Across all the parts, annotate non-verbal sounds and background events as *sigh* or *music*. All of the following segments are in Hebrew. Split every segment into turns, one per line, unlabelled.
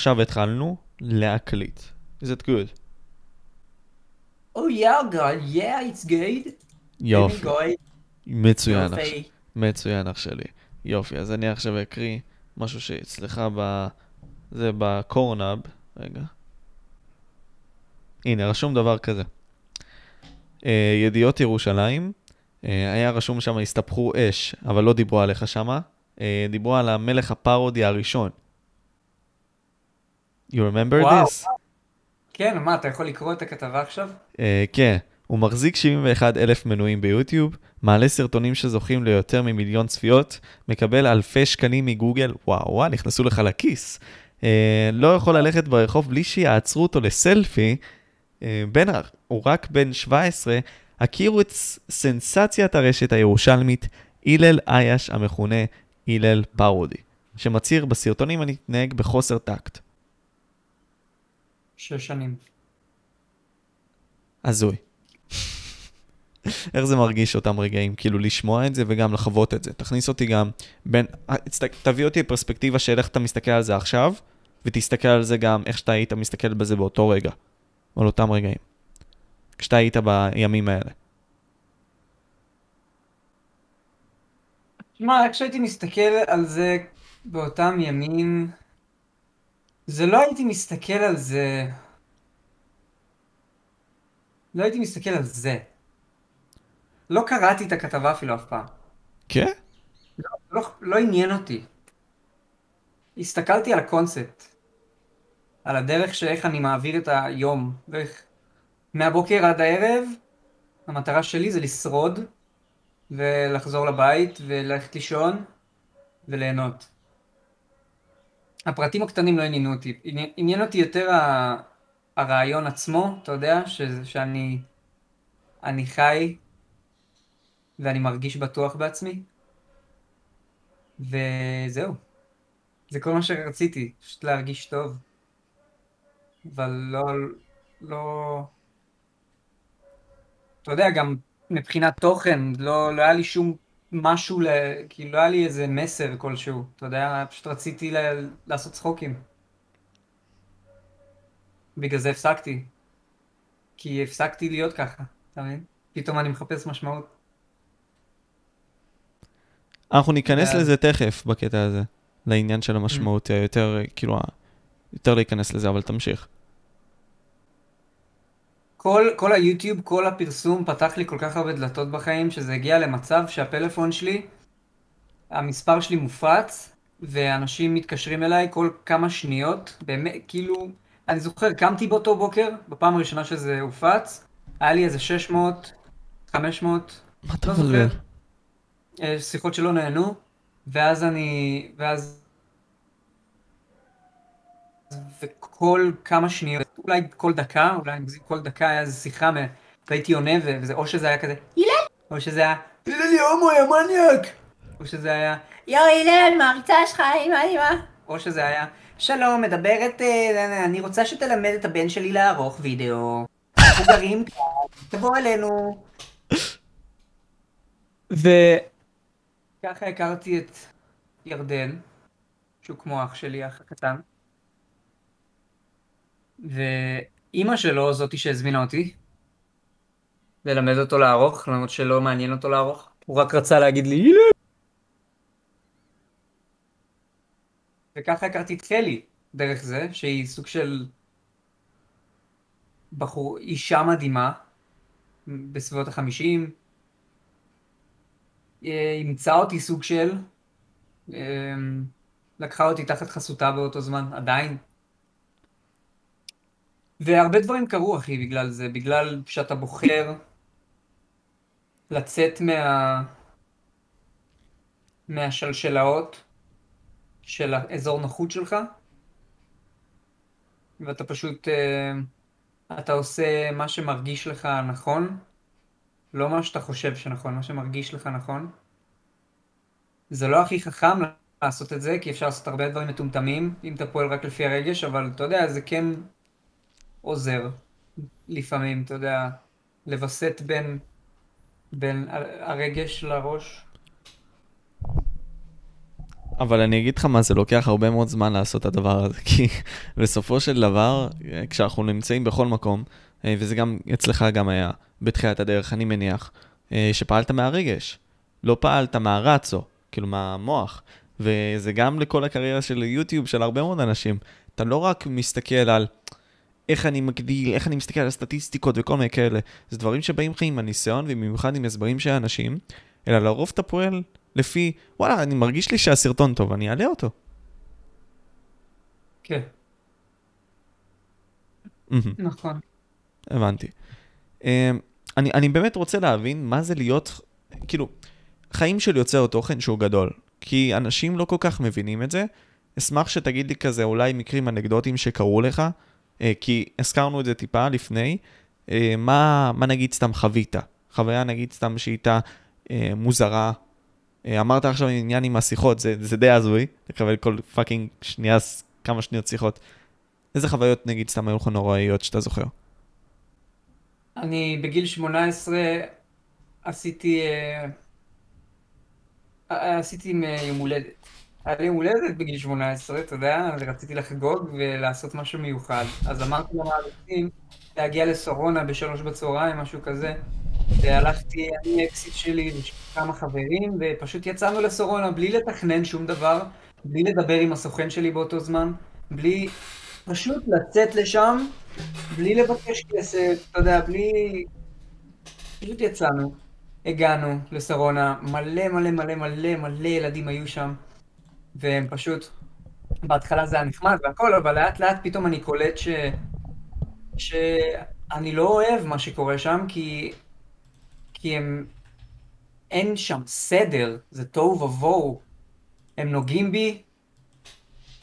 עכשיו התחלנו להקליט. Is it good?
Oh yeah, God, yeah, it's good.
יופי. מצוין.
יופי.
מצוין אח שלי. יופי, אז אני עכשיו אקריא משהו שאצלך ב... זה בקורנאב. רגע. הנה, רשום דבר כזה. אה, ידיעות ירושלים, אה, היה רשום שם הסתבכו אש, אבל לא דיברו עליך שמה. אה, דיברו על המלך הפרודי הראשון. You remember
וואו.
this?
כן, מה, אתה יכול לקרוא את הכתבה עכשיו?
אה, כן, הוא מחזיק 71 אלף מנויים ביוטיוב, מעלה סרטונים שזוכים ליותר ממיליון צפיות, מקבל אלפי שקלים מגוגל, וואו, וואו, נכנסו לך לכיס. אה, לא יכול ללכת ברחוב בלי שיעצרו אותו לסלפי. אה, בן, הוא רק בן 17, הכירו את סנסציית הרשת הירושלמית, הלל אייש המכונה הלל פרודי, שמצהיר בסרטונים אני מתנהג בחוסר טקט.
שש שנים.
הזוי. איך זה מרגיש אותם רגעים, כאילו לשמוע את זה וגם לחוות את זה. תכניס אותי גם בין, אה, תביא אותי לפרספקטיבה של איך אתה מסתכל על זה עכשיו, ותסתכל על זה גם איך שאתה היית מסתכל בזה באותו רגע, על אותם רגעים. כשאתה היית בימים האלה.
תשמע, כשהייתי מסתכל על זה באותם ימים, זה לא הייתי מסתכל על זה... לא הייתי מסתכל על זה. לא קראתי את הכתבה אפילו אף פעם.
כן?
לא, לא עניין אותי. הסתכלתי על הקונספט. על הדרך שאיך אני מעביר את היום. ואיך... מהבוקר עד הערב, המטרה שלי זה לשרוד, ולחזור לבית, וללכת לישון, וליהנות. הפרטים הקטנים לא עניינו אותי. עניין, עניין אותי יותר ה... הרעיון עצמו, אתה יודע, ש... שאני אני חי, ואני מרגיש בטוח בעצמי. וזהו. זה כל מה שרציתי, פשוט להרגיש טוב. אבל לא, לא... אתה יודע, גם מבחינת תוכן, לא, לא היה לי שום משהו, ל... כאילו לא היה לי איזה מסר כלשהו, אתה יודע, פשוט רציתי ל... לעשות צחוקים. בגלל זה הפסקתי. כי הפסקתי להיות ככה, אתה מבין? פתאום אני מחפש משמעות.
אנחנו ניכנס לזה תכף בקטע הזה, לעניין של המשמעות, אה, יותר, אה, כאילו, יותר להיכנס לזה, אבל תמשיך.
כל, כל היוטיוב, כל הפרסום פתח לי כל כך הרבה דלתות בחיים, שזה הגיע למצב שהפלאפון שלי, המספר שלי מופץ, ואנשים מתקשרים אליי כל כמה שניות, באמת, כאילו, אני זוכר, קמתי באותו בוקר, בפעם הראשונה שזה הופץ, היה לי איזה 600, 500,
מה אתה
לא זוכר? אה, שיחות שלא נענו, ואז אני, ואז, וכל כמה שניות, אולי כל דקה, אולי אני מגזים, כל דקה היה איזו שיחה, והייתי עונה, ו- וזה, או שזה היה כזה, הלל! או שזה היה, הלל יא הומו, יא מניאק! או שזה היה, יואו הלל, מעריצה שלך, אימא אימא! או שזה היה, שלום, מדברת, אה, אני רוצה שתלמד את הבן שלי לערוך וידאו. אנחנו גרים כאן, תבוא אלינו. וככה הכרתי את ירדן, שהוא כמו אח שלי, אח הקטן. ואימא שלו זאתי שהזמינה אותי ללמד אותו לערוך, למרות שלא מעניין אותו לערוך. הוא רק רצה להגיד לי, הנה! וככה הכרתי את חלי, דרך זה, שהיא סוג של בחור, אישה מדהימה, בסביבות החמישים, אה, אימצה אותי סוג של, אה, לקחה אותי תחת חסותה באותו זמן, עדיין. והרבה דברים קרו, אחי, בגלל זה, בגלל שאתה בוחר לצאת מה... מהשלשלאות של האזור נוחות שלך, ואתה פשוט, אה, אתה עושה מה שמרגיש לך נכון, לא מה שאתה חושב שנכון, מה שמרגיש לך נכון. זה לא הכי חכם לעשות את זה, כי אפשר לעשות הרבה דברים מטומטמים, אם אתה פועל רק לפי הרגש, אבל אתה יודע, זה כן עוזר לפעמים, אתה יודע, לווסת בין, בין הרגש לראש.
אבל אני אגיד לך מה, זה לוקח הרבה מאוד זמן לעשות את הדבר הזה, *laughs* כי בסופו של דבר, כשאנחנו נמצאים בכל מקום, אה, וזה גם אצלך גם היה בתחילת הדרך, אני מניח, אה, שפעלת מהרגש, לא פעלת מהרצו, כאילו מהמוח, וזה גם לכל הקריירה של יוטיוב של הרבה מאוד אנשים. אתה לא רק מסתכל על איך אני מגדיל, איך אני מסתכל על הסטטיסטיקות וכל מיני כאלה, זה דברים שבאים לך עם הניסיון ובמיוחד עם הסברים של האנשים, אלא לרוב אתה פועל לפי, וואלה, אני מרגיש לי שהסרטון טוב, אני אעלה אותו.
כן. נכון.
הבנתי. Um, אני, אני באמת רוצה להבין מה זה להיות, כאילו, חיים של יוצר תוכן שהוא גדול. כי אנשים לא כל כך מבינים את זה. אשמח שתגיד לי כזה אולי מקרים אנקדוטיים שקרו לך, כי הזכרנו את זה טיפה לפני. Uh, מה, מה נגיד סתם חווית? חוויה נגיד סתם שהייתה uh, מוזרה. אמרת עכשיו עניין עם השיחות, זה, זה די הזוי, לקבל כל פאקינג שנייה, כמה שניות שיחות. איזה חוויות נגיד סתם היו לך נוראיות שאתה זוכר?
אני בגיל 18 עשיתי, אה, אה, עשיתי יום הולדת. היה לי הולדת בגיל 18, אתה יודע, רציתי לחגוג ולעשות משהו מיוחד. אז אמרתי למעריצים להגיע לסורונה בשלוש בצהריים, משהו כזה. והלכתי, אני אקסיט שלי וכמה חברים, ופשוט יצאנו לסורונה בלי לתכנן שום דבר, בלי לדבר עם הסוכן שלי באותו זמן, בלי פשוט לצאת לשם, בלי לבקש כסף, אתה יודע, בלי... פשוט יצאנו, הגענו לשרונה, מלא מלא מלא מלא מלא ילדים היו שם, והם פשוט, בהתחלה זה היה נחמד והכל, אבל לאט לאט פתאום אני קולט ש... שאני לא אוהב מה שקורה שם, כי... כי הם... אין שם סדר, זה תוהו ובוהו. הם נוגעים בי,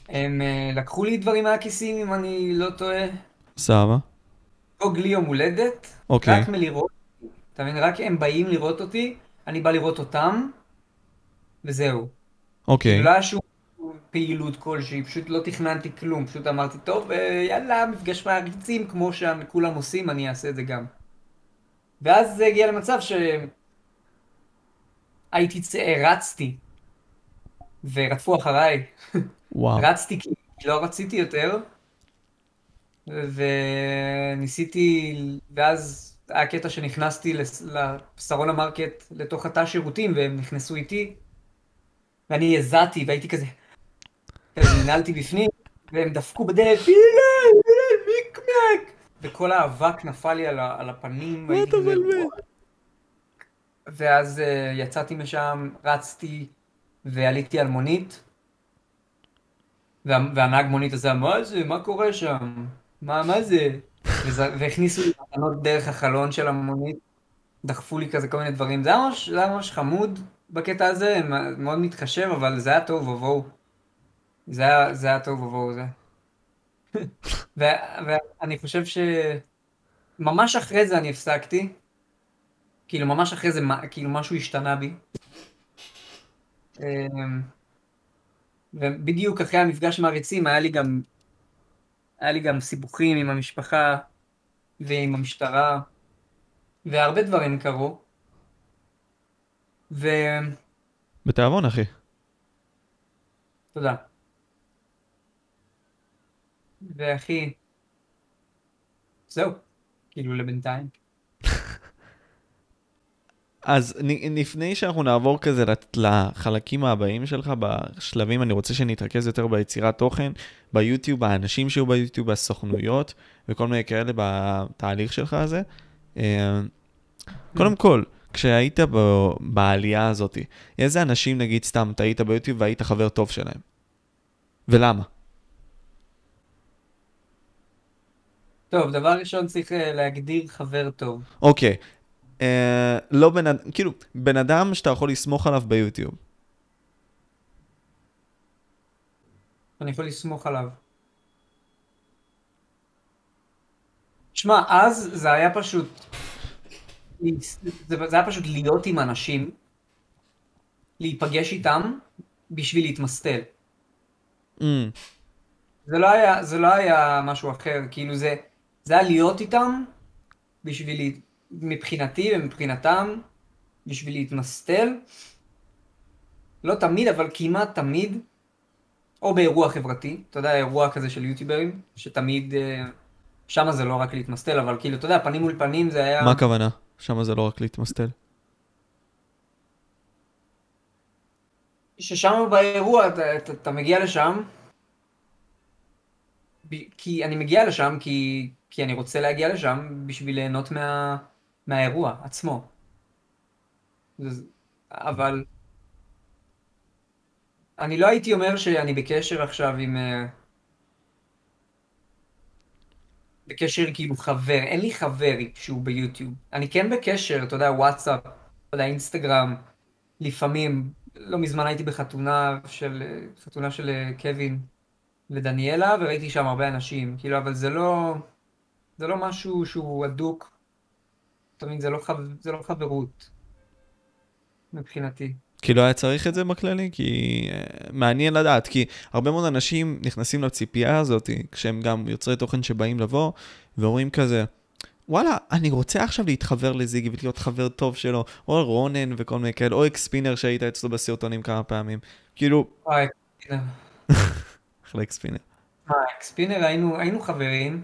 הם uh, לקחו לי דברים מהכיסים, אם אני לא טועה.
סבבה.
חוג לי יום הולדת.
אוקיי.
רק מלראות. אתה מבין? רק הם באים לראות אותי, אני בא לראות אותם, וזהו.
אוקיי.
כאילו, לא היה שום פעילות כלשהי, פשוט לא תכננתי כלום, פשוט אמרתי, טוב, אה, יאללה, מפגש מעריצים, כמו שכולם עושים, אני אעשה את זה גם. ואז זה הגיע למצב ש... הייתי צעיר, רצתי, ורדפו אחריי.
וואו.
רצתי כי לא רציתי יותר, וניסיתי, ואז היה קטע שנכנסתי לשרונה מרקט לתוך התא שירותים, והם נכנסו איתי, ואני הזעתי, והייתי כזה ננעלתי בפנים, והם דפקו בדלת, הלל, הלל, מיקמק! וכל האבק נפל לי על, על הפנים.
מה אתה מבלבל?
ואז uh, יצאתי משם, רצתי, ועליתי על מונית, וה, והנהג מונית הזה, מה זה, מה קורה שם? מה, מה זה? וזה, והכניסו לי מתנות דרך החלון של המונית, דחפו לי כזה כל מיני דברים. זה היה ממש, זה היה ממש חמוד בקטע הזה, מאוד מתחשב, אבל זה היה טוב ובואו. זה היה, זה היה טוב ובואו זה. *laughs* ואני חושב שממש אחרי זה אני הפסקתי. כאילו ממש אחרי זה, כאילו משהו השתנה בי. אמ, ובדיוק אחרי המפגש מעריצים היה לי גם, היה לי גם סיבוכים עם המשפחה ועם המשטרה, והרבה דברים קרו. ו...
בתיאבון, אחי.
תודה. ואחי, זהו, כאילו לבינתיים. *laughs*
אז לפני שאנחנו נעבור כזה לחלקים הבאים שלך, בשלבים, אני רוצה שנתרכז יותר ביצירת תוכן, ביוטיוב, האנשים שהיו ביוטיוב, הסוכנויות וכל מיני כאלה בתהליך שלך הזה. אה, קודם כל, כשהיית בעלייה הזאת, איזה אנשים, נגיד סתם, אתה היית ביוטיוב והיית חבר טוב שלהם? ולמה?
טוב, דבר ראשון צריך אה, להגדיר חבר טוב.
אוקיי, אה, לא בן אדם, כאילו, בן אדם שאתה יכול לסמוך עליו ביוטיוב.
אני יכול לסמוך עליו. שמע, אז זה היה פשוט, זה היה פשוט להיות עם אנשים, להיפגש איתם בשביל להתמסטל.
Mm.
זה לא היה, זה לא היה משהו אחר, כאילו זה, זה היה להיות איתם בשביל מבחינתי ומבחינתם, בשביל להתמסטל, לא תמיד, אבל כמעט תמיד, או באירוע חברתי, אתה יודע, אירוע כזה של יוטיוברים, שתמיד, אה, שמה זה לא רק להתמסטל, אבל כאילו, אתה יודע, פנים מול פנים זה היה...
מה הכוונה? שם זה לא רק להתמסטל.
ששם באירוע, אתה, אתה, אתה מגיע לשם, כי אני מגיע לשם כי, כי אני רוצה להגיע לשם בשביל ליהנות מה, מהאירוע עצמו. אבל אני לא הייתי אומר שאני בקשר עכשיו עם... אה, בקשר כאילו חבר, אין לי חבר שהוא ביוטיוב. אני כן בקשר, אתה יודע, וואטסאפ, אתה יודע, אינסטגרם, לפעמים, לא מזמן הייתי בחתונה של, חתונה של אה, קווין ודניאלה, וראיתי שם הרבה אנשים, כאילו, אבל זה לא, זה לא משהו שהוא הדוק, אתה מבין, זה לא, חב, זה לא חברות, מבחינתי.
כי לא היה צריך את זה בכללי? כי uh, מעניין לדעת, כי הרבה מאוד אנשים נכנסים לציפייה הזאת, כשהם גם יוצרי תוכן שבאים לבוא, ואומרים כזה, וואלה, אני רוצה עכשיו להתחבר לזיגי ולהיות חבר טוב שלו, או רונן וכל מיני כאלה, או אקספינר שהיית אצלו בסרטונים כמה פעמים. כאילו... *laughs*
וואי, אקספינר.
אחלה אקספינר.
מה, אקספינר היינו, היינו חברים.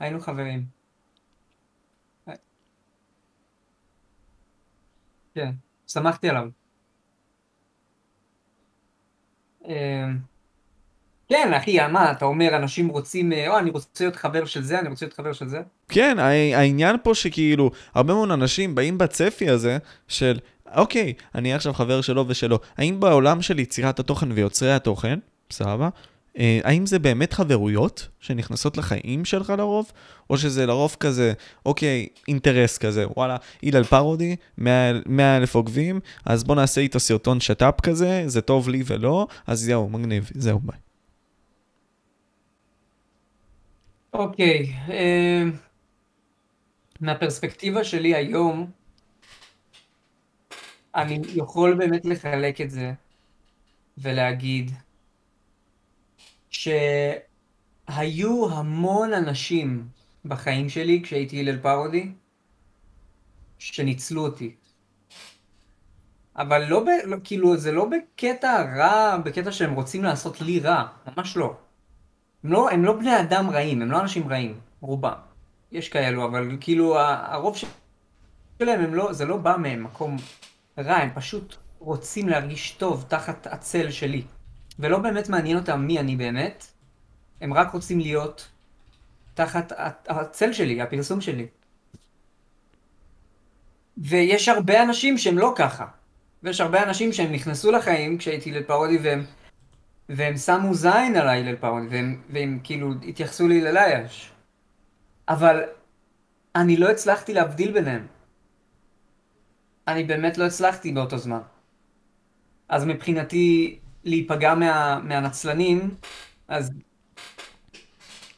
היינו חברים. כן, שמחתי עליו. אמ, כן, אחי, מה, אתה אומר, אנשים רוצים, אה, או, אני רוצה להיות חבר של זה, אני רוצה להיות חבר של זה.
כן, העניין פה שכאילו, הרבה מאוד אנשים באים בצפי הזה של, אוקיי, אני עכשיו חבר שלו ושלו. האם בעולם של יצירת התוכן ויוצרי התוכן, סבבה, אה, האם זה באמת חברויות שנכנסות לחיים שלך לרוב, או שזה לרוב כזה, אוקיי, אינטרס כזה, וואלה, הלל פרודי, 100 אלף עוקבים, אז בוא נעשה איתו סרטון שת"פ כזה, זה טוב לי ולא, אז זהו, מגניב, זהו, ביי.
אוקיי, אה, מהפרספקטיבה שלי היום, אני יכול באמת לחלק את זה ולהגיד, שהיו המון אנשים בחיים שלי כשהייתי הלל פרודי, שניצלו אותי. אבל לא, ב, לא, כאילו, זה לא בקטע רע, בקטע שהם רוצים לעשות לי רע, ממש לא. הם לא, הם לא בני אדם רעים, הם לא אנשים רעים, רובם. יש כאלו, אבל כאילו, הרוב שלהם, הם לא, זה לא בא מהם מקום רע, הם פשוט רוצים להרגיש טוב תחת הצל שלי. ולא באמת מעניין אותם מי אני באמת, הם רק רוצים להיות תחת הצל שלי, הפרסום שלי. ויש הרבה אנשים שהם לא ככה. ויש הרבה אנשים שהם נכנסו לחיים כשהייתי הלל פרודי והם, והם שמו זין על ההלל פרודי והם, והם כאילו התייחסו לי ללייש. אבל אני לא הצלחתי להבדיל ביניהם. אני באמת לא הצלחתי באותו זמן. אז מבחינתי להיפגע מה, מהנצלנים, אז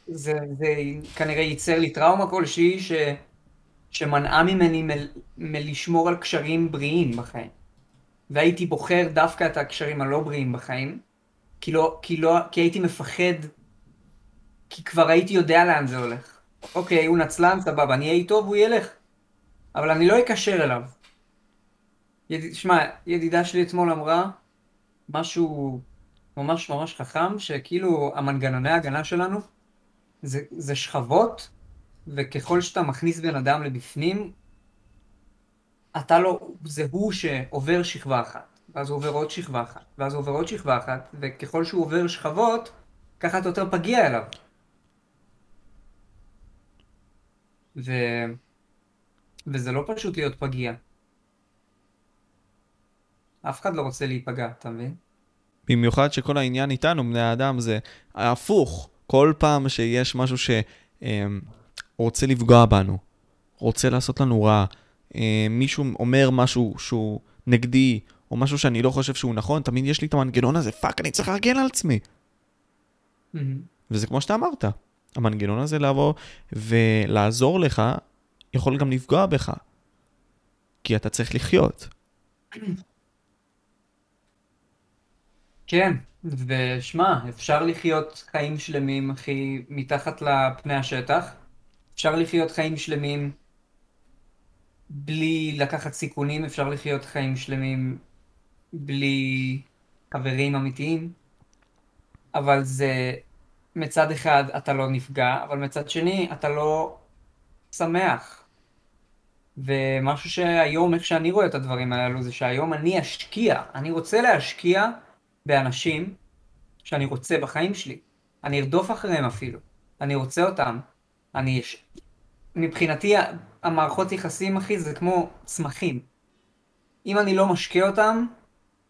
זה, זה כנראה ייצר לי טראומה כלשהי ש, שמנעה ממני מ, מלשמור על קשרים בריאים בחיים. והייתי בוחר דווקא את הקשרים הלא בריאים בחיים, כי, לא, כי, לא, כי הייתי מפחד, כי כבר הייתי יודע לאן זה הולך. אוקיי, הוא נצלן, סבבה, אני אהיה איתו והוא ילך. אבל אני לא אקשר אליו. יד... שמע, ידידה שלי אתמול אמרה, משהו ממש ממש חכם, שכאילו המנגנוני ההגנה שלנו זה, זה שכבות, וככל שאתה מכניס בן אדם לבפנים, אתה לא, זה הוא שעובר שכבה אחת, ואז הוא עובר עוד שכבה אחת, ואז הוא עובר עוד שכבה אחת, וככל שהוא עובר שכבות, ככה אתה יותר פגיע אליו. ו... וזה לא פשוט להיות פגיע. אף אחד לא רוצה להיפגע, אתה מבין?
במיוחד שכל העניין איתנו, בני האדם, זה הפוך. כל פעם שיש משהו שרוצה אמ, לפגוע בנו, רוצה לעשות לנו רע, אמ, מישהו אומר משהו שהוא נגדי, או משהו שאני לא חושב שהוא נכון, תמיד יש לי את המנגנון הזה, fuck, אני צריך להגן על עצמי. Mm-hmm. וזה כמו שאתה אמרת, המנגנון הזה לבוא ולעזור לך, יכול גם לפגוע בך. כי אתה צריך לחיות. *clears throat*
כן, ושמע, אפשר לחיות חיים שלמים, אחי, מתחת לפני השטח. אפשר לחיות חיים שלמים בלי לקחת סיכונים, אפשר לחיות חיים שלמים בלי חברים אמיתיים, אבל זה מצד אחד אתה לא נפגע, אבל מצד שני אתה לא שמח. ומשהו שהיום, איך שאני רואה את הדברים האלו, זה שהיום אני אשקיע, אני רוצה להשקיע באנשים שאני רוצה בחיים שלי. אני ארדוף אחריהם אפילו. אני רוצה אותם. אני... מבחינתי, המערכות יחסים, אחי, זה כמו צמחים. אם אני לא משקה אותם,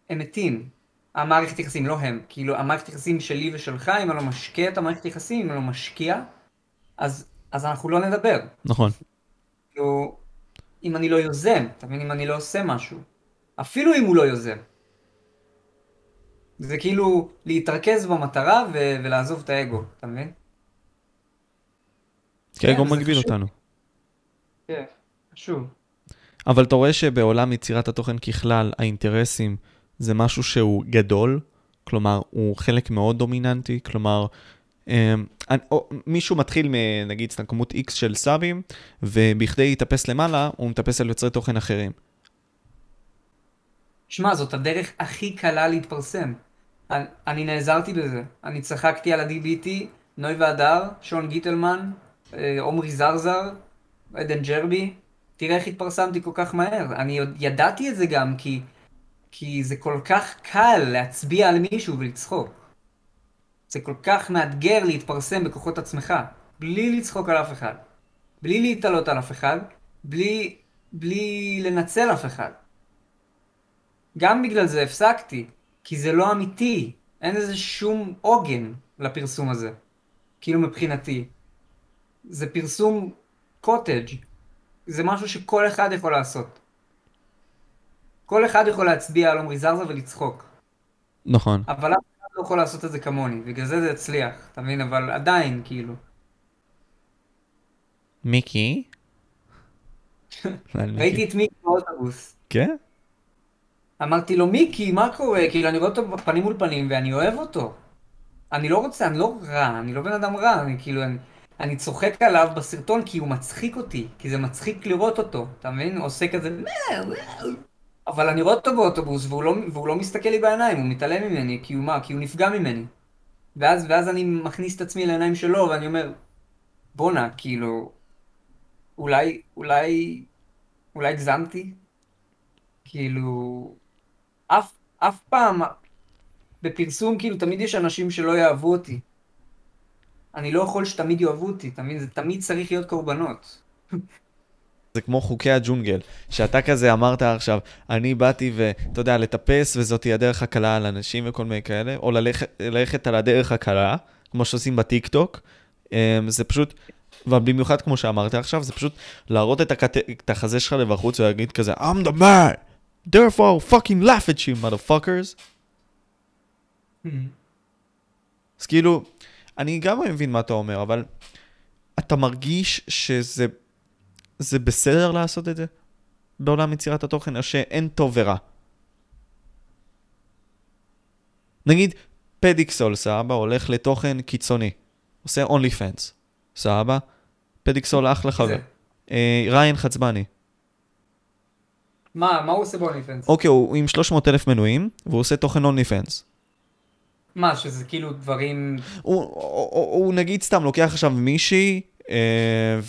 הם מתים. המערכת יחסים, לא הם. כאילו, המערכת יחסים שלי ושלך, אם אני לא משקה את המערכת יחסים, אם אני לא משקיע, אז, אז אנחנו לא נדבר.
נכון.
כאילו, אם אני לא יוזם, אתה מבין? אם אני לא עושה משהו. אפילו אם הוא לא יוזם. זה כאילו להתרכז במטרה ו- ולעזוב את האגו, אתה מבין?
כי האגו
כן,
מגביל
חשוב.
אותנו.
כן, חשוב.
אבל אתה רואה שבעולם יצירת התוכן ככלל, האינטרסים זה משהו שהוא גדול, כלומר, הוא חלק מאוד דומיננטי, כלומר, אמ, אני- או, מישהו מתחיל מנגיד סתם כמות X של סאבים, ובכדי להתאפס למעלה, הוא מטפס על יוצרי תוכן אחרים.
שמע, זאת הדרך הכי קלה להתפרסם. אני, נעזרתי בזה. אני צחקתי על ה-DBT, נוי והדר, שון גיטלמן, אה, עומרי זרזר, עדן ג'רבי. תראה איך התפרסמתי כל כך מהר. אני ידעתי את זה גם כי, כי זה כל כך קל להצביע על מישהו ולצחוק. זה כל כך מאתגר להתפרסם בכוחות עצמך, בלי לצחוק על אף אחד. בלי להתעלות על אף אחד, בלי, בלי לנצל אף אחד. גם בגלל זה הפסקתי, כי זה לא אמיתי. אין לזה שום עוגן לפרסום הזה. כאילו מבחינתי. זה פרסום קוטג'. זה משהו שכל אחד יכול לעשות. כל אחד יכול להצביע על עמרי זרזה ולצחוק.
נכון.
אבל אף אחד לא יכול לעשות את זה כמוני, בגלל זה זה הצליח, אתה מבין? אבל עדיין, כאילו.
מיקי.
ראיתי את מיקי באוטובוס.
כן?
אמרתי לו, מיקי, מה קורה? כאילו, אני רואה אותו פנים מול פנים ואני אוהב אותו. אני לא רוצה, אני לא רע, אני לא בן אדם רע, אני כאילו, אני, אני צוחק עליו בסרטון כי הוא מצחיק אותי, כי זה מצחיק לראות אותו, אתה מבין? הוא עושה כזה, אבל אני רואה אותו באוטובוס והוא לא, והוא לא מסתכל לי בעיניים, הוא מתעלם ממני, כי הוא מה? כי הוא נפגע ממני. ואז, ואז אני מכניס את עצמי לעיניים שלו ואני אומר, בואנה, כאילו, אולי, אולי, אולי הגזמתי? כאילו, אף, אף פעם, בפרסום כאילו תמיד יש אנשים שלא יאהבו אותי. אני לא יכול שתמיד יאהבו אותי, אתה מבין? זה תמיד צריך להיות קורבנות. *laughs*
זה כמו חוקי הג'ונגל, שאתה כזה אמרת עכשיו, אני באתי ואתה יודע, לטפס וזאתי הדרך הקלה על אנשים וכל מיני כאלה, או ללכת, ללכת על הדרך הקלה, כמו שעושים בטיק טוק, אמ, זה פשוט, ובמיוחד כמו שאמרת עכשיו, זה פשוט להראות את, הקט... את החזה שלך לבחוץ ולהגיד כזה, I'm the man, therefore fucking laugh at you motherfuckers. אז כאילו, אני גם מבין מה אתה אומר, אבל אתה מרגיש שזה זה בסדר לעשות את זה בעולם יצירת התוכן, או שאין טוב ורע? נגיד, פדיקסול, סבבה, הולך לתוכן קיצוני, עושה אונלי פנס, סבבה? פדיקסול אחלה חבר. אה, ריין חצבני.
מה, מה הוא עושה באוניפנס?
אוקיי, הוא עם 300 אלף מנויים, והוא עושה תוכן פנס.
מה, שזה כאילו דברים...
הוא, הוא, הוא, הוא נגיד סתם לוקח עכשיו מישהי, אה,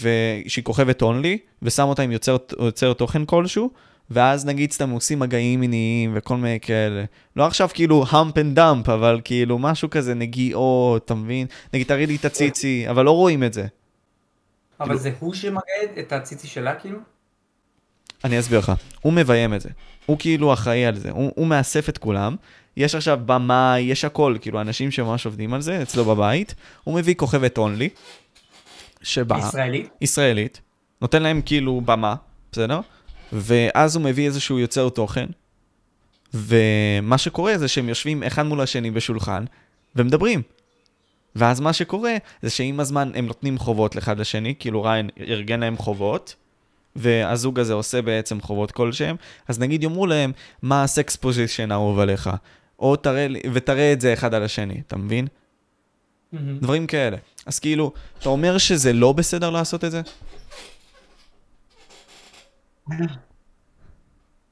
שהיא כוכבת אונלי, ושם אותה עם יוצר, יוצר תוכן כלשהו, ואז נגיד סתם עושים מגעים מיניים וכל מיני כאלה. לא עכשיו כאילו hump and dump, אבל כאילו משהו כזה נגיעות, אתה מבין? נגיד תראי לי את הציצי, אבל לא רואים את זה.
אבל
כאילו-
זה הוא שמגע את הציצי שלה כאילו?
אני אסביר לך. הוא מביים את זה. הוא כאילו אחראי על זה. הוא, הוא מאסף את כולם. יש עכשיו במאי, יש הכל, כאילו אנשים שממש עובדים על זה אצלו בבית. הוא מביא כוכבת אונלי, שבאה,
ישראלי?
ישראלית, נותן להם כאילו במה, בסדר? ואז הוא מביא איזשהו יוצר תוכן, ומה שקורה זה שהם יושבים אחד מול השני בשולחן, ומדברים. ואז מה שקורה זה שעם הזמן הם נותנים חובות אחד לשני, כאילו ריין ארגן להם חובות, והזוג הזה עושה בעצם חובות כלשהם, אז נגיד יאמרו להם, מה הסקס פוזיישן האהוב עליך, או תראה ותראה את זה אחד על השני, אתה מבין?
מהמם.
דברים כאלה. אז כאילו, אתה אומר שזה לא בסדר לעשות את זה?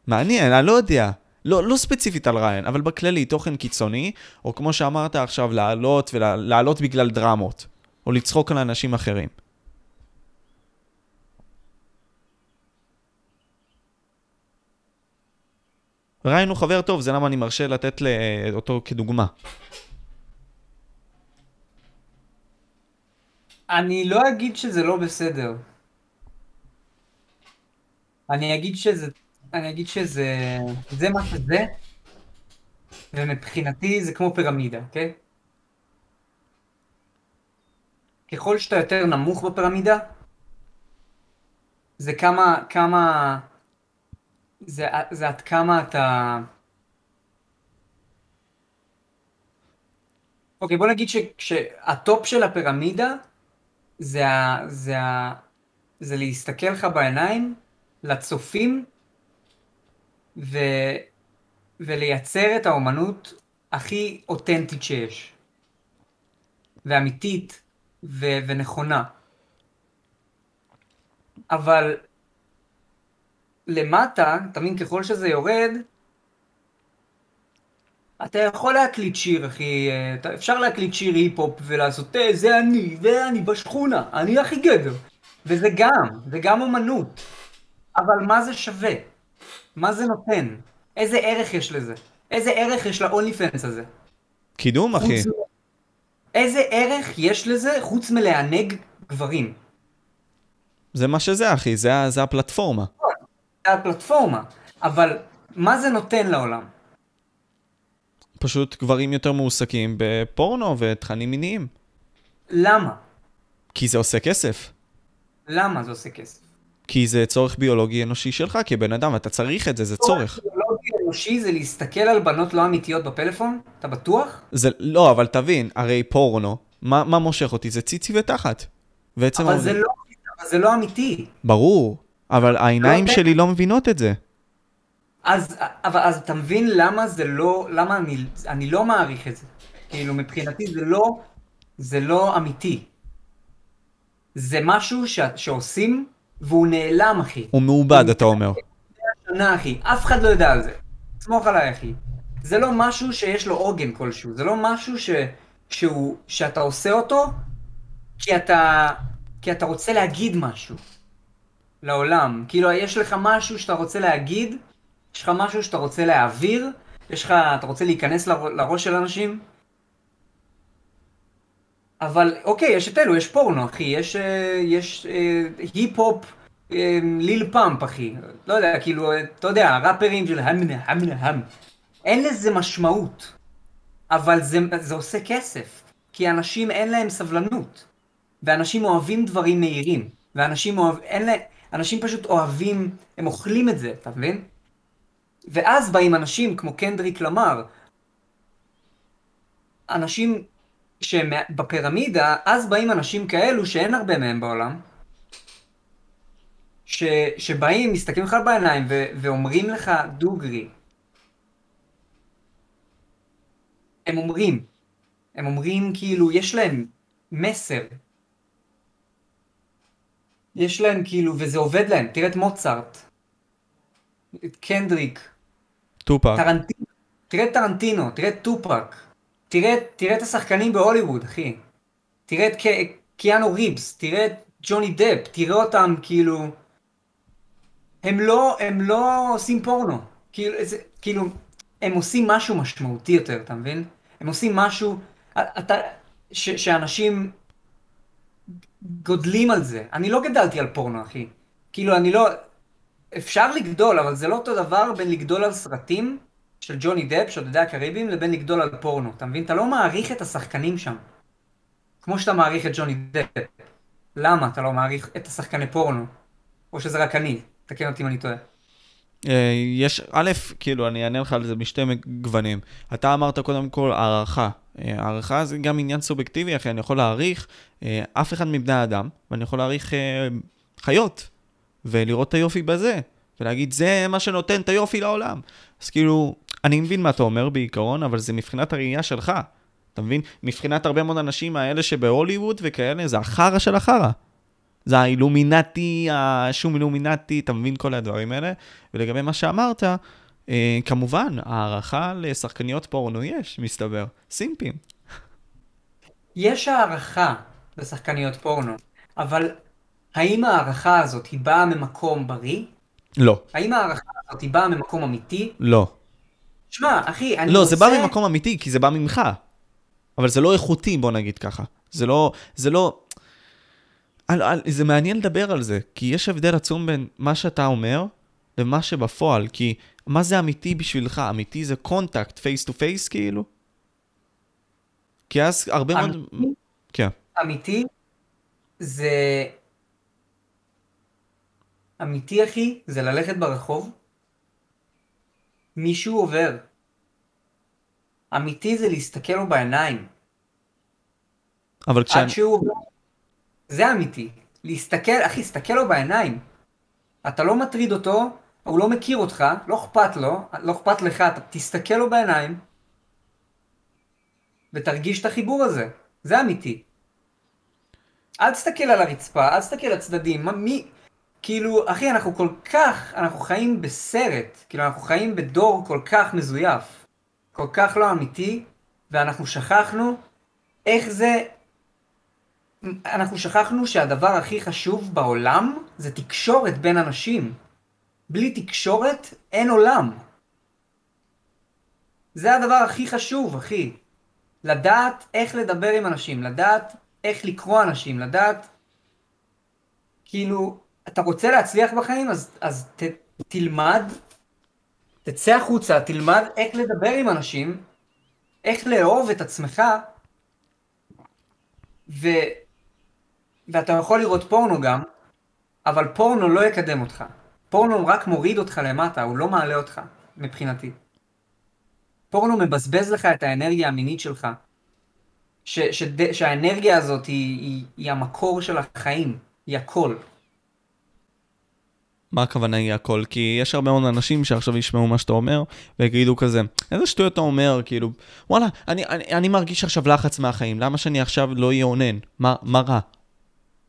מעניין, אני לא יודע. לא, לא ספציפית על ריין, אבל בכללי, תוכן קיצוני, או כמו שאמרת עכשיו, לעלות ולעלות בגלל דרמות, או לצחוק על אנשים אחרים. ריין הוא חבר טוב, זה למה אני מרשה לתת אותו כדוגמה.
אני לא אגיד שזה לא בסדר. אני אגיד שזה, אני אגיד שזה, זה מה שזה, ומבחינתי זה כמו פירמידה, אוקיי? ככל שאתה יותר נמוך בפירמידה, זה כמה, כמה, זה, זה עד כמה אתה... אוקיי, בוא נגיד שהטופ של הפירמידה זה, ה, זה, ה, זה להסתכל לך בעיניים, לצופים, ו, ולייצר את האומנות הכי אותנטית שיש. ואמיתית, ו, ונכונה. אבל למטה, אתה מבין, ככל שזה יורד, אתה יכול להקליט שיר, אחי, אפשר להקליט שיר היפ-הופ ולעשות, אה, זה אני, ואני בשכונה, אני הכי גבר. וזה גם, זה גם אמנות. אבל מה זה שווה? מה זה נותן? איזה ערך יש לזה? איזה ערך יש ל-only fans הזה?
קידום, אחי.
איזה ערך יש לזה חוץ מלענג גברים?
זה מה שזה, אחי, זה, זה הפלטפורמה.
זה הפלטפורמה, אבל מה זה נותן לעולם?
פשוט גברים יותר מועסקים בפורנו ותכנים מיניים.
למה?
כי זה עושה כסף.
למה זה עושה כסף?
כי זה צורך ביולוגי אנושי שלך כבן אדם, אתה צריך את זה, זה צורך.
צורך ביולוגי אנושי זה להסתכל על בנות לא אמיתיות בפלאפון? אתה בטוח?
זה, לא, אבל תבין, הרי פורנו, מה, מה מושך אותי? זה ציצי ותחת.
אבל זה, לא, אבל זה לא אמיתי.
ברור, אבל העיניים לא שלי לא מבינות את זה.
אז, אבל, אז אתה מבין למה זה לא, למה אני, אני לא מעריך את זה. כאילו, מבחינתי זה לא, זה לא אמיתי. זה משהו ש, שעושים, והוא נעלם, אחי.
הוא מעובד, אתה אומר.
שנה, אחי. אף אחד לא יודע על זה. סמוך עליי, אחי. זה לא משהו שיש לו עוגן כלשהו. זה לא משהו ש, שהוא, שאתה עושה אותו כי אתה, כי אתה רוצה להגיד משהו לעולם. כאילו, יש לך משהו שאתה רוצה להגיד, יש לך משהו שאתה רוצה להעביר, יש לך, אתה רוצה להיכנס לראש של אנשים, אבל אוקיי, יש את אלו, יש פורנו, אחי, יש, אה, יש אה, היפ-הופ, אה, ליל פאמפ, אחי. לא יודע, כאילו, אתה יודע, ראפרים של המנה, המנה, המ. אין לזה משמעות, אבל זה, זה עושה כסף, כי אנשים אין להם סבלנות, ואנשים אוהבים דברים מהירים, ואנשים אוהב, אין להם, אנשים פשוט אוהבים, הם אוכלים את זה, אתה מבין? ואז באים אנשים כמו קנדריק למר, אנשים שהם בפירמידה, אז באים אנשים כאלו שאין הרבה מהם בעולם, ש, שבאים, מסתכלים לך בעיניים ו, ואומרים לך דוגרי. הם אומרים, הם אומרים כאילו, יש להם מסר. יש להם כאילו, וזה עובד להם. תראה את מוצרט, את קנדריק,
טופק.
טרנטינו, תראה את טרנטינו, תראה את טופק. תראה, תראה את השחקנים בהוליווד, אחי. תראה את קיאנו ריבס, תראה את ג'וני דפ, תראה אותם כאילו... הם לא, הם לא עושים פורנו. כאילו, זה, כאילו, הם עושים משהו משמעותי יותר, אתה מבין? הם עושים משהו... אתה... ש, שאנשים גודלים על זה. אני לא גדלתי על פורנו, אחי. כאילו, אני לא... אפשר לגדול, אבל זה לא אותו דבר בין לגדול על סרטים של ג'וני דפ, שודדי הקריבים, לבין לגדול על פורנו. אתה מבין? אתה לא מעריך את השחקנים שם. כמו שאתה מעריך את ג'וני דפ. למה אתה לא מעריך את השחקני פורנו? או שזה רק אני? תקן אותי אם אני טועה.
אה, יש, א', כאילו, אני אענה לך על זה בשתי גוונים. אתה אמרת קודם כל הערכה. אה, הערכה זה גם עניין סובייקטיבי, אחי, אני יכול להעריך אה, אף אחד מבני האדם, ואני יכול להעריך חיות, ולראות את היופי בזה, ולהגיד, זה מה שנותן את היופי לעולם. אז כאילו, אני מבין מה אתה אומר בעיקרון, אבל זה מבחינת הראייה שלך. אתה מבין? מבחינת הרבה מאוד אנשים האלה שבהוליווד וכאלה, זה החרא של החרא. זה האילומינטי, השום אילומינטי, אתה מבין כל הדברים האלה? ולגבי מה שאמרת, אה, כמובן, הערכה לשחקניות פורנו יש, מסתבר. סימפים.
יש הערכה לשחקניות פורנו, אבל האם ההערכה הזאת היא באה ממקום בריא?
לא.
האם ההערכה הזאת היא באה ממקום אמיתי?
לא.
שמע, אחי, אני
לא,
רוצה...
זה בא ממקום אמיתי, כי זה בא ממך. אבל זה לא איכותי, בוא נגיד ככה. זה לא, זה לא... על, על, זה מעניין לדבר על זה, כי יש הבדל עצום בין מה שאתה אומר למה שבפועל, כי מה זה אמיתי בשבילך? אמיתי זה contact, face to face כאילו? כי אז הרבה מאוד...
אמיתי?
כן.
אמיתי זה... אמיתי, אחי, זה ללכת ברחוב, מישהו עובר. אמיתי זה להסתכל לו בעיניים.
אבל כשאני...
עד שהוא עובר. זה אמיתי. להסתכל, אחי, הסתכל לו בעיניים. אתה לא מטריד אותו, הוא לא מכיר אותך, לא אכפת לו, לא אכפת לך, אתה תסתכל לו בעיניים, ותרגיש את החיבור הזה. זה אמיתי. אל תסתכל על הרצפה, אל תסתכל לצדדים, מה, מי... כאילו, אחי, אנחנו כל כך, אנחנו חיים בסרט, כאילו, אנחנו חיים בדור כל כך מזויף, כל כך לא אמיתי, ואנחנו שכחנו איך זה... אנחנו שכחנו שהדבר הכי חשוב בעולם זה תקשורת בין אנשים. בלי תקשורת אין עולם. זה הדבר הכי חשוב, אחי. לדעת איך לדבר עם אנשים, לדעת איך לקרוא אנשים, לדעת... כאילו, אתה רוצה להצליח בחיים, אז, אז ת, תלמד, תצא החוצה, תלמד איך לדבר עם אנשים, איך לאהוב את עצמך, ו, ואתה יכול לראות פורנו גם, אבל פורנו לא יקדם אותך. פורנו רק מוריד אותך למטה, הוא לא מעלה אותך, מבחינתי. פורנו מבזבז לך את האנרגיה המינית שלך. ש, ש, שהאנרגיה הזאת היא, היא, היא המקור של החיים, היא הכל.
מה הכוונה היא הכל? כי יש הרבה מאוד אנשים שעכשיו ישמעו מה שאתה אומר, ויגידו כזה, איזה שטויות אתה אומר, כאילו, וואלה, אני, אני, אני מרגיש עכשיו לחץ מהחיים, למה שאני עכשיו לא אהיה אונן? מה, מה רע?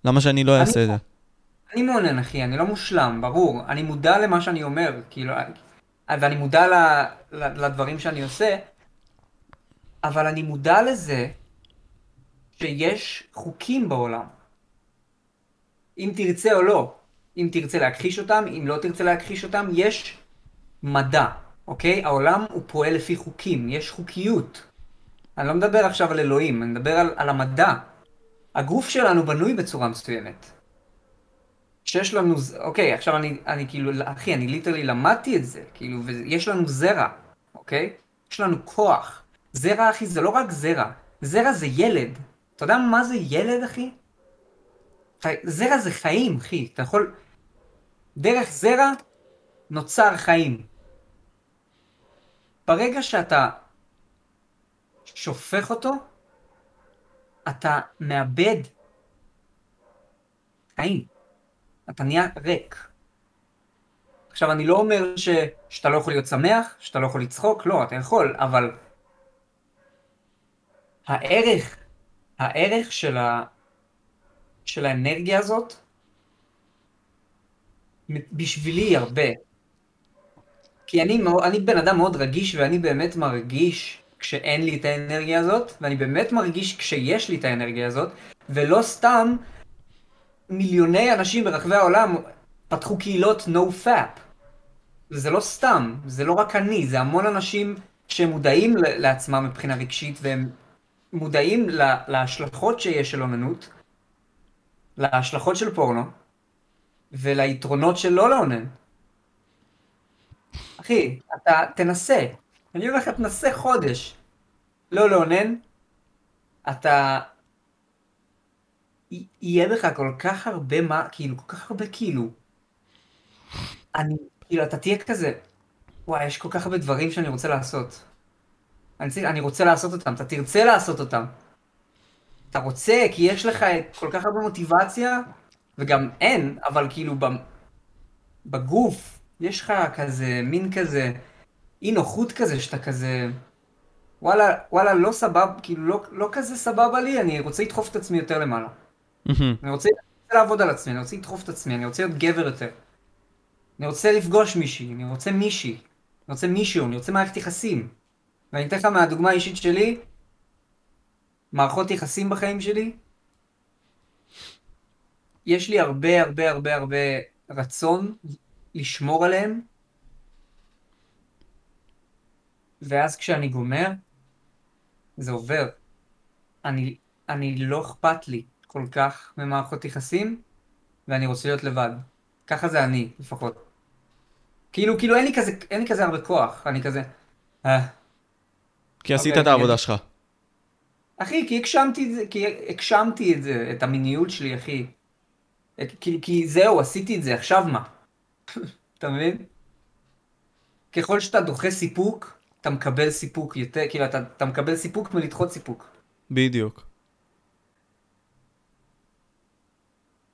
למה שאני לא אעשה את זה?
אני מעונן, אחי, אני לא מושלם, ברור. אני מודע למה שאני אומר, כאילו, ואני מודע ל, ל, לדברים שאני עושה, אבל אני מודע לזה שיש חוקים בעולם. אם תרצה או לא. אם תרצה להכחיש אותם, אם לא תרצה להכחיש אותם, יש מדע, אוקיי? העולם הוא פועל לפי חוקים, יש חוקיות. אני לא מדבר עכשיו על אלוהים, אני מדבר על, על המדע. הגוף שלנו בנוי בצורה מסוימת. שיש לנו, אוקיי, עכשיו אני, אני כאילו, אחי, אני ליטרלי למדתי את זה, כאילו, ויש לנו זרע, אוקיי? יש לנו כוח. זרע, אחי, זה לא רק זרע, זרע זה ילד. אתה יודע מה זה ילד, אחי? זרע זה חיים, אחי. אתה יכול... דרך זרע נוצר חיים. ברגע שאתה שופך אותו, אתה מאבד חיים. אתה נהיה ריק. עכשיו, אני לא אומר ש... שאתה לא יכול להיות שמח, שאתה לא יכול לצחוק, לא, אתה יכול, אבל הערך, הערך של, ה... של האנרגיה הזאת, בשבילי הרבה. כי אני, אני בן אדם מאוד רגיש, ואני באמת מרגיש כשאין לי את האנרגיה הזאת, ואני באמת מרגיש כשיש לי את האנרגיה הזאת, ולא סתם מיליוני אנשים ברחבי העולם פתחו קהילות no fap. וזה לא סתם, זה לא רק אני, זה המון אנשים שמודעים לעצמם מבחינה רגשית, והם מודעים להשלכות שיש של אומנות, להשלכות של פורנו, וליתרונות של לא לאונן. אחי, אתה תנסה. אני אומר לך, תנסה חודש לא לאונן, אתה... יהיה לך כל כך הרבה מה, כאילו, כל כך הרבה כאילו. אני, כאילו, אתה תהיה כזה, וואי, יש כל כך הרבה דברים שאני רוצה לעשות. אני, אני רוצה לעשות אותם, אתה תרצה לעשות אותם. אתה רוצה, כי יש לך כל כך הרבה מוטיבציה, וגם אין, אבל כאילו בגוף, יש לך כזה, מין כזה, אי נוחות כזה, שאתה כזה, וואלה, וואלה, לא סבב, כאילו, לא, לא כזה סבבה לי, אני רוצה לדחוף את עצמי יותר למעלה. אני רוצה לעבוד על עצמי, אני רוצה לדחוף את עצמי, אני רוצה להיות גבר יותר. אני רוצה לפגוש מישהי, אני רוצה מישהי. אני רוצה מישהו, אני רוצה מערכת יחסים. ואני אתן לך מהדוגמה האישית שלי, מערכות יחסים בחיים שלי, יש לי הרבה הרבה הרבה הרבה רצון לשמור עליהם, ואז כשאני גומר, זה עובר. אני, אני לא אכפת לי כל כך ממערכות יחסים, ואני רוצה להיות לבד. ככה זה אני, לפחות. כאילו, כאילו אין לי כזה, אין לי כזה הרבה כוח, אני כזה... אה.
כי עשית
אוקיי,
את העבודה
אני-
שלך.
אחי, כי הגשמתי את זה, כי הגשמתי את זה, את המיניות שלי, אחי. כי, כי זהו, עשיתי את זה, עכשיו מה? *laughs* אתה מבין? ככל שאתה דוחה סיפוק, אתה מקבל סיפוק יותר, כאילו, אתה, אתה מקבל סיפוק מלדחות סיפוק.
בדיוק.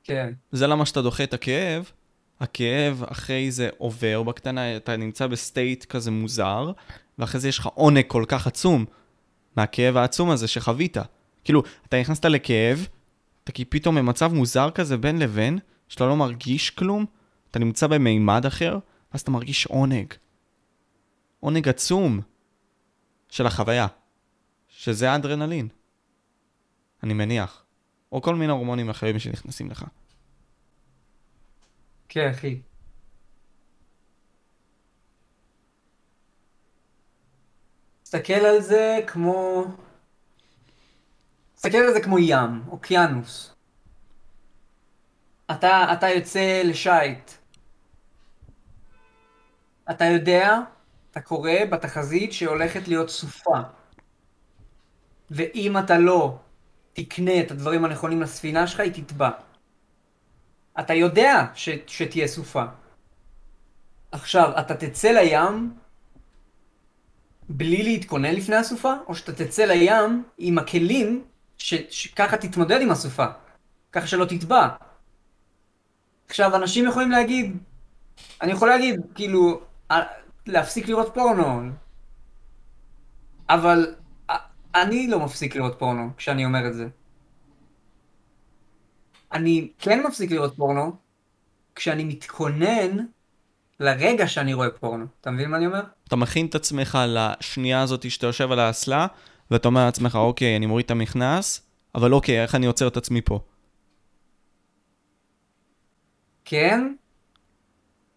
כן.
זה למה שאתה דוחה את הכאב, הכאב אחרי זה עובר בקטנה, אתה נמצא ב state כזה מוזר, ואחרי זה יש לך עונג כל כך עצום מהכאב העצום הזה שחווית. כאילו, אתה נכנסת לכאב, אתה כי פתאום במצב מוזר כזה בין לבין, שאתה לא מרגיש כלום, אתה נמצא במימד אחר, ואז אתה מרגיש עונג. עונג עצום של החוויה, שזה האדרנלין. אני מניח. או כל מיני הורמונים אחרים שנכנסים לך.
כן, אחי. תסתכל על זה כמו... תסתכל על זה כמו ים, אוקיינוס. אתה, אתה יוצא לשייט. אתה יודע, אתה קורא בתחזית שהולכת להיות סופה. ואם אתה לא תקנה את הדברים הנכונים לספינה שלך, היא תטבע. אתה יודע ש, שתהיה סופה. עכשיו, אתה תצא לים בלי להתכונן לפני הסופה, או שאתה תצא לים עם הכלים ש, שככה תתמודד עם הסופה, ככה שלא תטבע. עכשיו, אנשים יכולים להגיד, אני יכול להגיד, כאילו, להפסיק לראות פורנו, אבל אה, אני לא מפסיק לראות פורנו כשאני אומר את זה. אני כן מפסיק לראות פורנו כשאני מתכונן לרגע שאני רואה פורנו. אתה מבין מה אני אומר?
אתה מכין את עצמך לשנייה הזאת שאתה יושב על האסלה, ואתה אומר לעצמך, אוקיי, אני מוריד את המכנס, אבל אוקיי, איך אני עוצר את עצמי פה?
כן?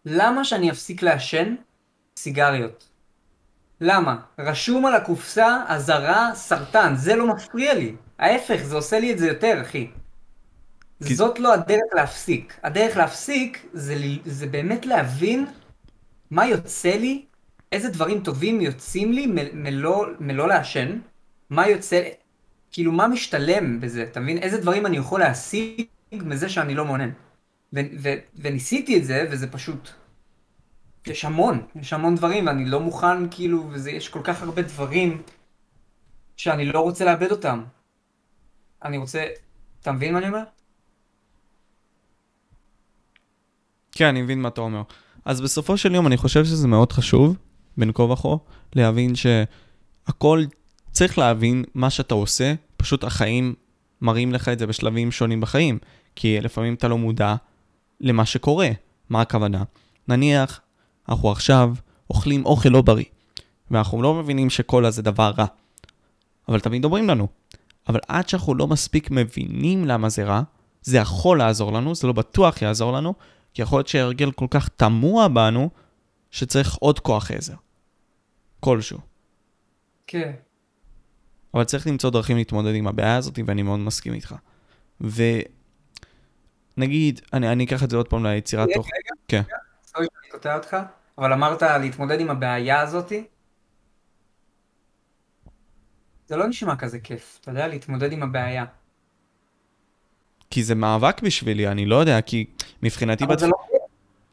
למה שאני אפסיק לעשן סיגריות? למה? רשום על הקופסה אזהרה סרטן, זה לא מפריע לי. ההפך, זה עושה לי את זה יותר, אחי.
כי-
זאת לא הדרך להפסיק. הדרך להפסיק זה, זה באמת להבין מה יוצא לי, איזה דברים טובים יוצאים לי מ- מלא, מלא לעשן, מה יוצא, כאילו מה משתלם בזה, אתה מבין? איזה דברים אני יכול להשיג מזה שאני לא מעונן. ו- ו- וניסיתי את זה, וזה פשוט... יש המון, יש המון דברים, ואני לא מוכן, כאילו, וזה, יש כל כך הרבה דברים שאני לא רוצה לאבד אותם. אני רוצה... אתה מבין מה אני אומר?
כן, אני מבין מה אתה אומר. אז בסופו של יום אני חושב שזה מאוד חשוב, בין כה וכה, להבין שהכל, צריך להבין מה שאתה עושה, פשוט החיים מראים לך את זה בשלבים שונים בחיים, כי לפעמים אתה לא מודע למה שקורה. מה הכוונה? נניח, אנחנו עכשיו אוכלים אוכל לא בריא, ואנחנו לא מבינים שקולה זה דבר רע, אבל תמיד אומרים לנו. אבל עד שאנחנו לא מספיק מבינים למה זה רע, זה יכול לעזור לנו, זה לא בטוח יעזור לנו, כי יכול להיות שההרגל כל כך תמוה בנו, שצריך עוד כוח עזר. כלשהו.
כן.
אבל צריך למצוא דרכים להתמודד עם הבעיה הזאת, ואני מאוד מסכים איתך. ונגיד, אני, אני אקח את זה עוד פעם ליצירת תוך... כן.
שאני קוטע אותך, אבל אמרת להתמודד עם הבעיה הזאתי. זה לא נשמע כזה כיף, אתה יודע, להתמודד עם הבעיה.
כי זה מאבק בשבילי, אני לא יודע, כי מבחינתי...
אבל
בתפ...
זה לא.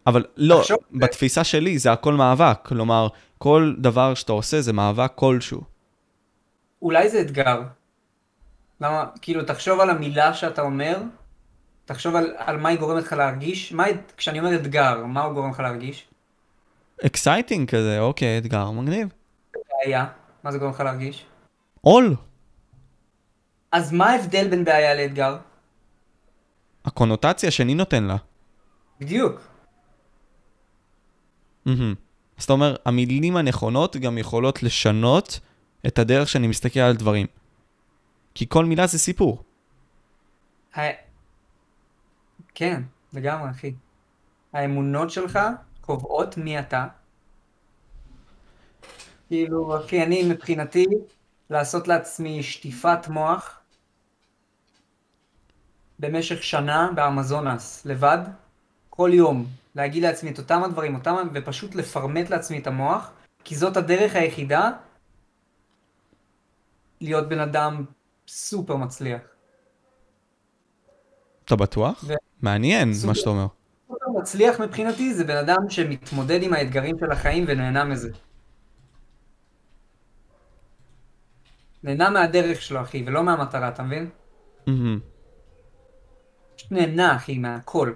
אבל לא,
תחשוב-
בתפיסה שלי זה הכל מאבק. כלומר, כל דבר שאתה עושה זה מאבק כלשהו.
אולי זה אתגר. למה, כאילו, תחשוב על המילה שאתה אומר, תחשוב על, על מה היא גורמת לך להרגיש. מה, כשאני אומר אתגר, מה הוא גורם לך להרגיש?
exciting כזה, אוקיי, אתגר, מגניב.
בעיה, מה זה גורם לך להרגיש?
עול,
אז מה ההבדל בין בעיה לאתגר?
הקונוטציה שאני נותן לה.
בדיוק.
מהמם. אז אתה אומר, המילים הנכונות גם יכולות לשנות את הדרך שאני מסתכל על דברים. כי כל מילה זה סיפור.
כן, לגמרי, אחי. האמונות שלך קובעות מי אתה. כאילו, אחי, אני מבחינתי, לעשות לעצמי שטיפת מוח במשך שנה באמזונס, לבד, כל יום, להגיד לעצמי את אותם הדברים, אותם, ופשוט לפרמט לעצמי את המוח, כי זאת הדרך היחידה להיות בן אדם סופר מצליח.
אתה בטוח? מעניין. מה שאתה אומר.
סופר מצליח מבחינתי זה בן אדם שמתמודד עם האתגרים של החיים ונהנה מזה. נהנה מהדרך שלו, אחי, ולא מהמטרה, אתה מבין? פשוט נהנה, אחי, מהכל.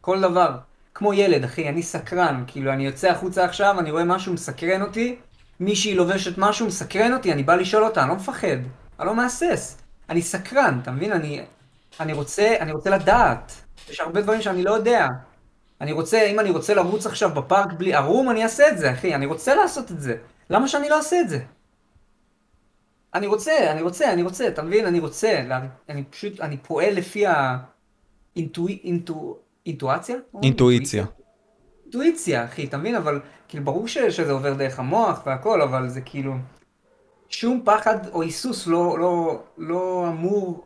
כל דבר. כמו ילד, אחי, אני סקרן. כאילו, אני יוצא החוצה עכשיו, אני רואה משהו מסקרן אותי, מישהי לובשת משהו מסקרן אותי, אני בא לשאול אותה, אני לא מפחד. אני לא מהסס. אני סקרן, אתה מבין? אני, אני רוצה, אני רוצה לדעת. יש הרבה דברים שאני לא יודע. אני רוצה, אם אני רוצה לרוץ עכשיו בפארק בלי ערום, אני אעשה את זה, אחי. אני רוצה לעשות את זה. למה שאני לא אעשה את זה? אני רוצה, אני רוצה, אני רוצה, אתה מבין? אני רוצה. אני פשוט, אני פועל לפי האינטואי... אינטו... אינטואציה?
אינטואיציה.
אינטואיציה, אחי, אתה מבין? אבל כאילו ברור ש, שזה עובר דרך המוח והכל, אבל זה כאילו... שום פחד או היסוס לא, לא, לא אמור...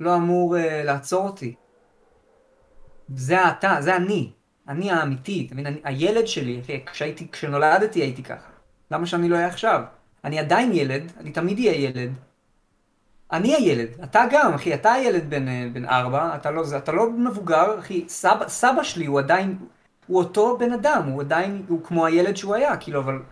לא אמור uh, לעצור אותי. זה אתה, זה אני. אני האמיתי, אתה מבין? הילד שלי, כשהייתי, כשנולדתי הייתי ככה. למה שאני לא אהיה עכשיו? אני עדיין ילד, אני תמיד אהיה ילד. אני הילד, אתה גם, אחי, אתה הילד בן, אה, בן ארבע, אתה לא, אתה לא מבוגר, אחי, סבא, סבא שלי הוא עדיין, הוא אותו בן אדם, הוא עדיין, הוא כמו הילד שהוא היה, כאילו, אבל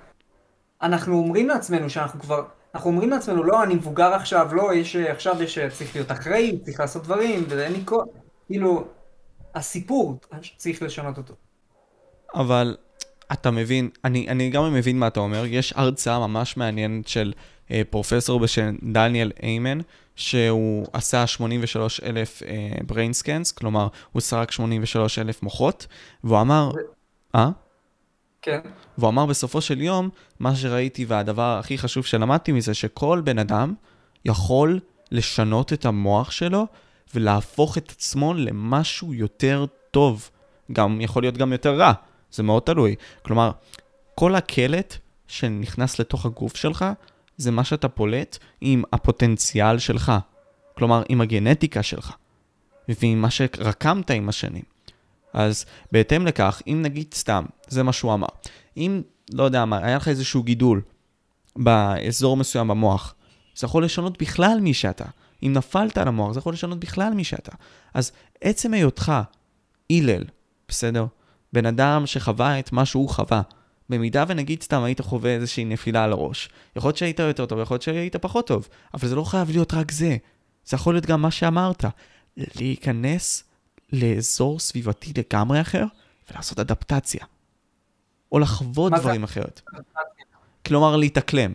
אנחנו אומרים לעצמנו שאנחנו כבר, אנחנו אומרים לעצמנו, לא, אני מבוגר עכשיו, לא, יש, עכשיו יש, צריך להיות אחראי, צריך לעשות דברים, ואין לי כל, כאילו, הסיפור, צריך לשנות אותו.
אבל אתה מבין, אני, אני גם מבין מה אתה אומר, יש הרצאה ממש מעניינת של אה, פרופסור בשם דניאל איימן, שהוא עשה 83 אלף אה, brain scans, כלומר, הוא סרק 83 אלף מוחות, והוא אמר, אה?
כן.
והוא אמר בסופו של יום, מה שראיתי והדבר הכי חשוב שלמדתי מזה, שכל בן אדם יכול לשנות את המוח שלו ולהפוך את עצמו למשהו יותר טוב. גם, יכול להיות גם יותר רע, זה מאוד תלוי. כלומר, כל הקלט שנכנס לתוך הגוף שלך, זה מה שאתה פולט עם הפוטנציאל שלך. כלומר, עם הגנטיקה שלך. ועם מה שרקמת עם השנים. אז בהתאם לכך, אם נגיד סתם, זה מה שהוא אמר, אם, לא יודע מה, היה לך איזשהו גידול באזור מסוים במוח, זה יכול לשנות בכלל מי שאתה. אם נפלת על המוח, זה יכול לשנות בכלל מי שאתה. אז עצם היותך הלל, בסדר? בן אדם שחווה את מה שהוא חווה, במידה ונגיד סתם היית חווה איזושהי נפילה על הראש, יכול להיות שהיית יותר טוב, יכול להיות שהיית פחות טוב, אבל זה לא חייב להיות רק זה. זה יכול להיות גם מה שאמרת. להיכנס לאזור סביבתי לגמרי אחר ולעשות אדפטציה. או לחוות דברים אחרת. כלומר, להתאקלם.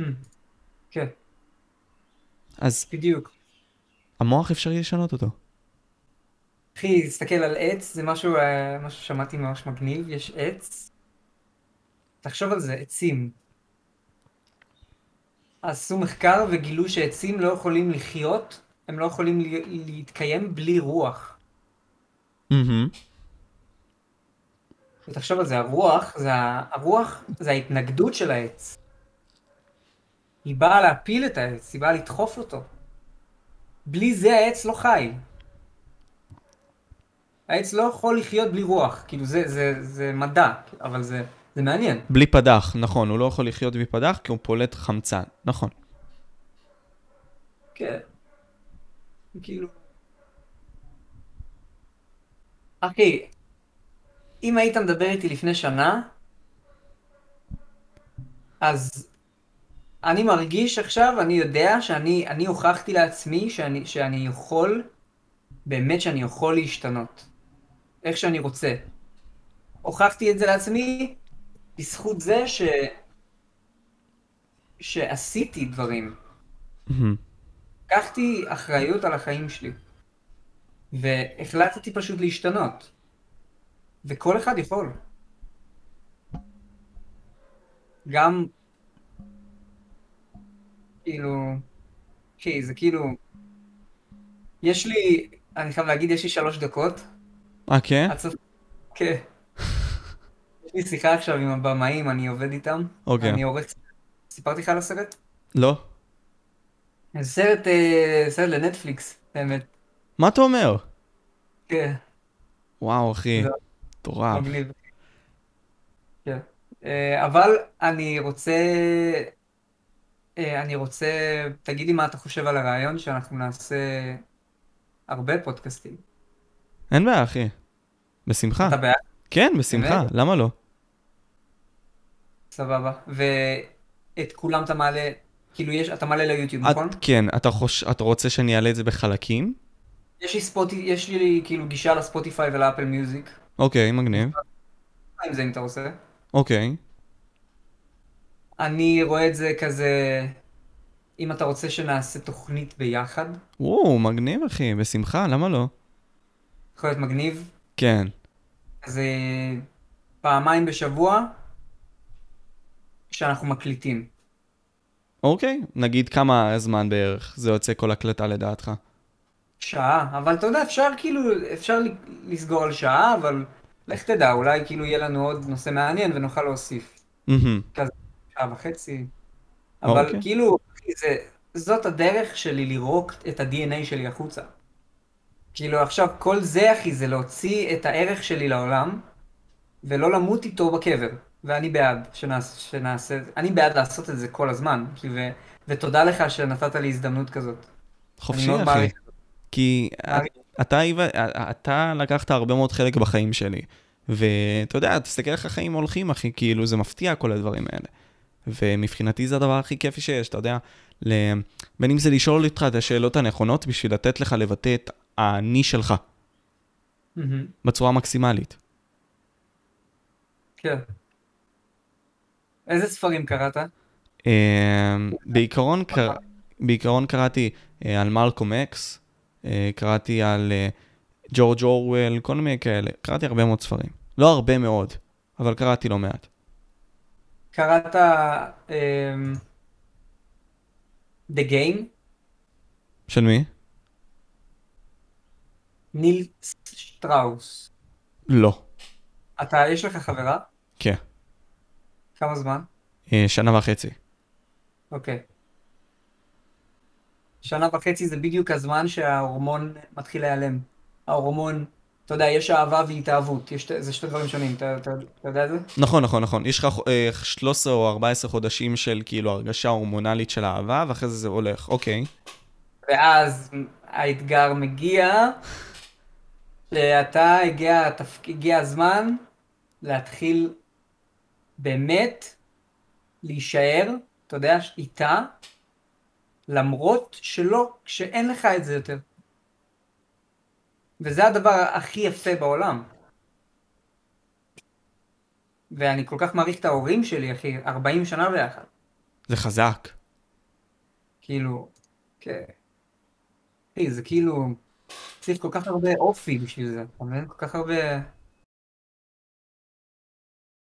Hmm. כן,
אז
בדיוק.
המוח אפשרי לשנות אותו.
אחי, תסתכל על עץ, זה משהו, אה, משהו ששמעתי ממש מגניב, יש עץ. תחשוב על זה, עצים. עשו מחקר וגילו שעצים לא יכולים לחיות, הם לא יכולים לה- להתקיים בלי רוח.
מהמם.
ותחשוב על זה, הרוח, זה, הרוח זה ההתנגדות של העץ. היא באה להפיל את העץ, היא באה לדחוף אותו. בלי זה העץ לא חי. העץ לא יכול לחיות בלי רוח, כאילו זה, זה, זה מדע, אבל זה, זה מעניין.
בלי פדח, נכון, הוא לא יכול לחיות בלי פדח כי הוא פולט חמצן, נכון.
כן. כאילו... אחי, אם היית מדבר איתי לפני שנה, אז אני מרגיש עכשיו, אני יודע שאני אני הוכחתי לעצמי שאני, שאני יכול, באמת שאני יכול להשתנות. איך שאני רוצה. הוכחתי את זה לעצמי בזכות זה ש... שעשיתי דברים.
מהמם.
לקחתי אחריות על החיים שלי. והחלטתי פשוט להשתנות. וכל אחד יכול. גם, כאילו, אחי, זה כאילו, יש לי, אני חייב להגיד, יש לי שלוש דקות.
אה, כן?
סוף, כן. יש לי שיחה עכשיו עם הבמאים, אני עובד איתם.
אוקיי.
אני עורך, סיפרתי לך על הסרט?
לא.
סרט, אה, סרט לנטפליקס, באמת.
מה אתה אומר?
כן.
וואו, אחי.
זה-
מטורף.
מגניב. כן. אה, אבל אני רוצה, אה, אני רוצה, תגיד לי מה אתה חושב על הרעיון שאנחנו נעשה הרבה פודקאסטים.
אין בעיה, אחי. בשמחה.
אתה בעד?
כן, בשמחה.
באמת?
למה לא?
סבבה. ואת כולם אתה מעלה, כאילו יש, אתה מעלה ליוטיוב,
את-
נכון?
כן, אתה חוש- אתה רוצה שאני אעלה את זה בחלקים?
יש לי ספוטי, יש לי כאילו גישה לספוטיפיי ולאפל מיוזיק.
אוקיי, מגניב.
עם זה אם אתה רוצה?
אוקיי.
אני רואה את זה כזה, אם אתה רוצה שנעשה תוכנית ביחד,
וואו, מגניב, אחי. בשמחה, למה לא?
יכול להיות מגניב.
כן.
אז אה, פעמיים בשבוע שאנחנו מקליטים.
אוקיי. נגיד כמה זמן בערך זה יוצא כל הקלטה לדעתך?
שעה, אבל אתה יודע, אפשר כאילו, אפשר לסגור על שעה, אבל לך תדע, אולי כאילו יהיה לנו עוד נושא מעניין ונוכל להוסיף.
מהמם.
שעה וחצי. אבל
אוקיי.
כאילו, זה, זאת הדרך שלי לירוק את ה-DNA שלי החוצה. כאילו עכשיו כל זה, אחי, זה להוציא את הערך שלי לעולם, ולא למות איתו בקבר. ואני בעד שנעשה, שנעשה, אני בעד לעשות את זה כל הזמן. כי ו, ותודה לך שנתת לי הזדמנות כזאת.
חופשי, אחי.
מעריך.
כי
מעריך.
אתה, אתה לקחת הרבה מאוד חלק בחיים שלי. ואתה יודע, תסתכל איך החיים הולכים, אחי, כאילו, זה מפתיע כל הדברים האלה. ומבחינתי זה הדבר הכי כיפי שיש, אתה יודע, ל... בין אם זה לשאול אותך את השאלות הנכונות בשביל לתת לך לבטא את האני שלך
מהמם.
בצורה מקסימלית.
כן. איזה ספרים קראת?
אה, בעיקרון, קר... בעיקרון קראתי אה, על מלקום אקס, אה, קראתי על אה, ג'ורג' אורוול, כל מיני כאלה. קראתי הרבה מאוד ספרים. לא הרבה מאוד, אבל קראתי לא מעט.
קראת אמ, The Game?
של מי?
ניל שטראוס.
לא.
אתה, יש לך חברה?
כן.
כמה זמן?
אה, שנה וחצי.
אוקיי. שנה וחצי זה בדיוק הזמן שההורמון מתחיל להיעלם. ההורמון, אתה יודע, יש אהבה והתאהבות, יש, זה שתי דברים שונים, אתה, אתה, אתה יודע את זה?
נכון, נכון, נכון. יש לך אה, 13 או 14 חודשים של כאילו הרגשה הורמונלית של אהבה, ואחרי זה זה הולך. אוקיי.
ואז האתגר מגיע, שאתה, הגיע. הגיע הזמן להתחיל באמת להישאר, אתה יודע, איתה, למרות שלא, שאין לך את זה יותר. וזה הדבר הכי יפה בעולם. ואני כל כך מעריך את ההורים שלי, אחי, 40 שנה ביחד.
זה חזק.
כאילו, כן. אחי, זה כאילו, צריך כל כך הרבה אופי בשביל זה, אתה מבין? כל כך הרבה...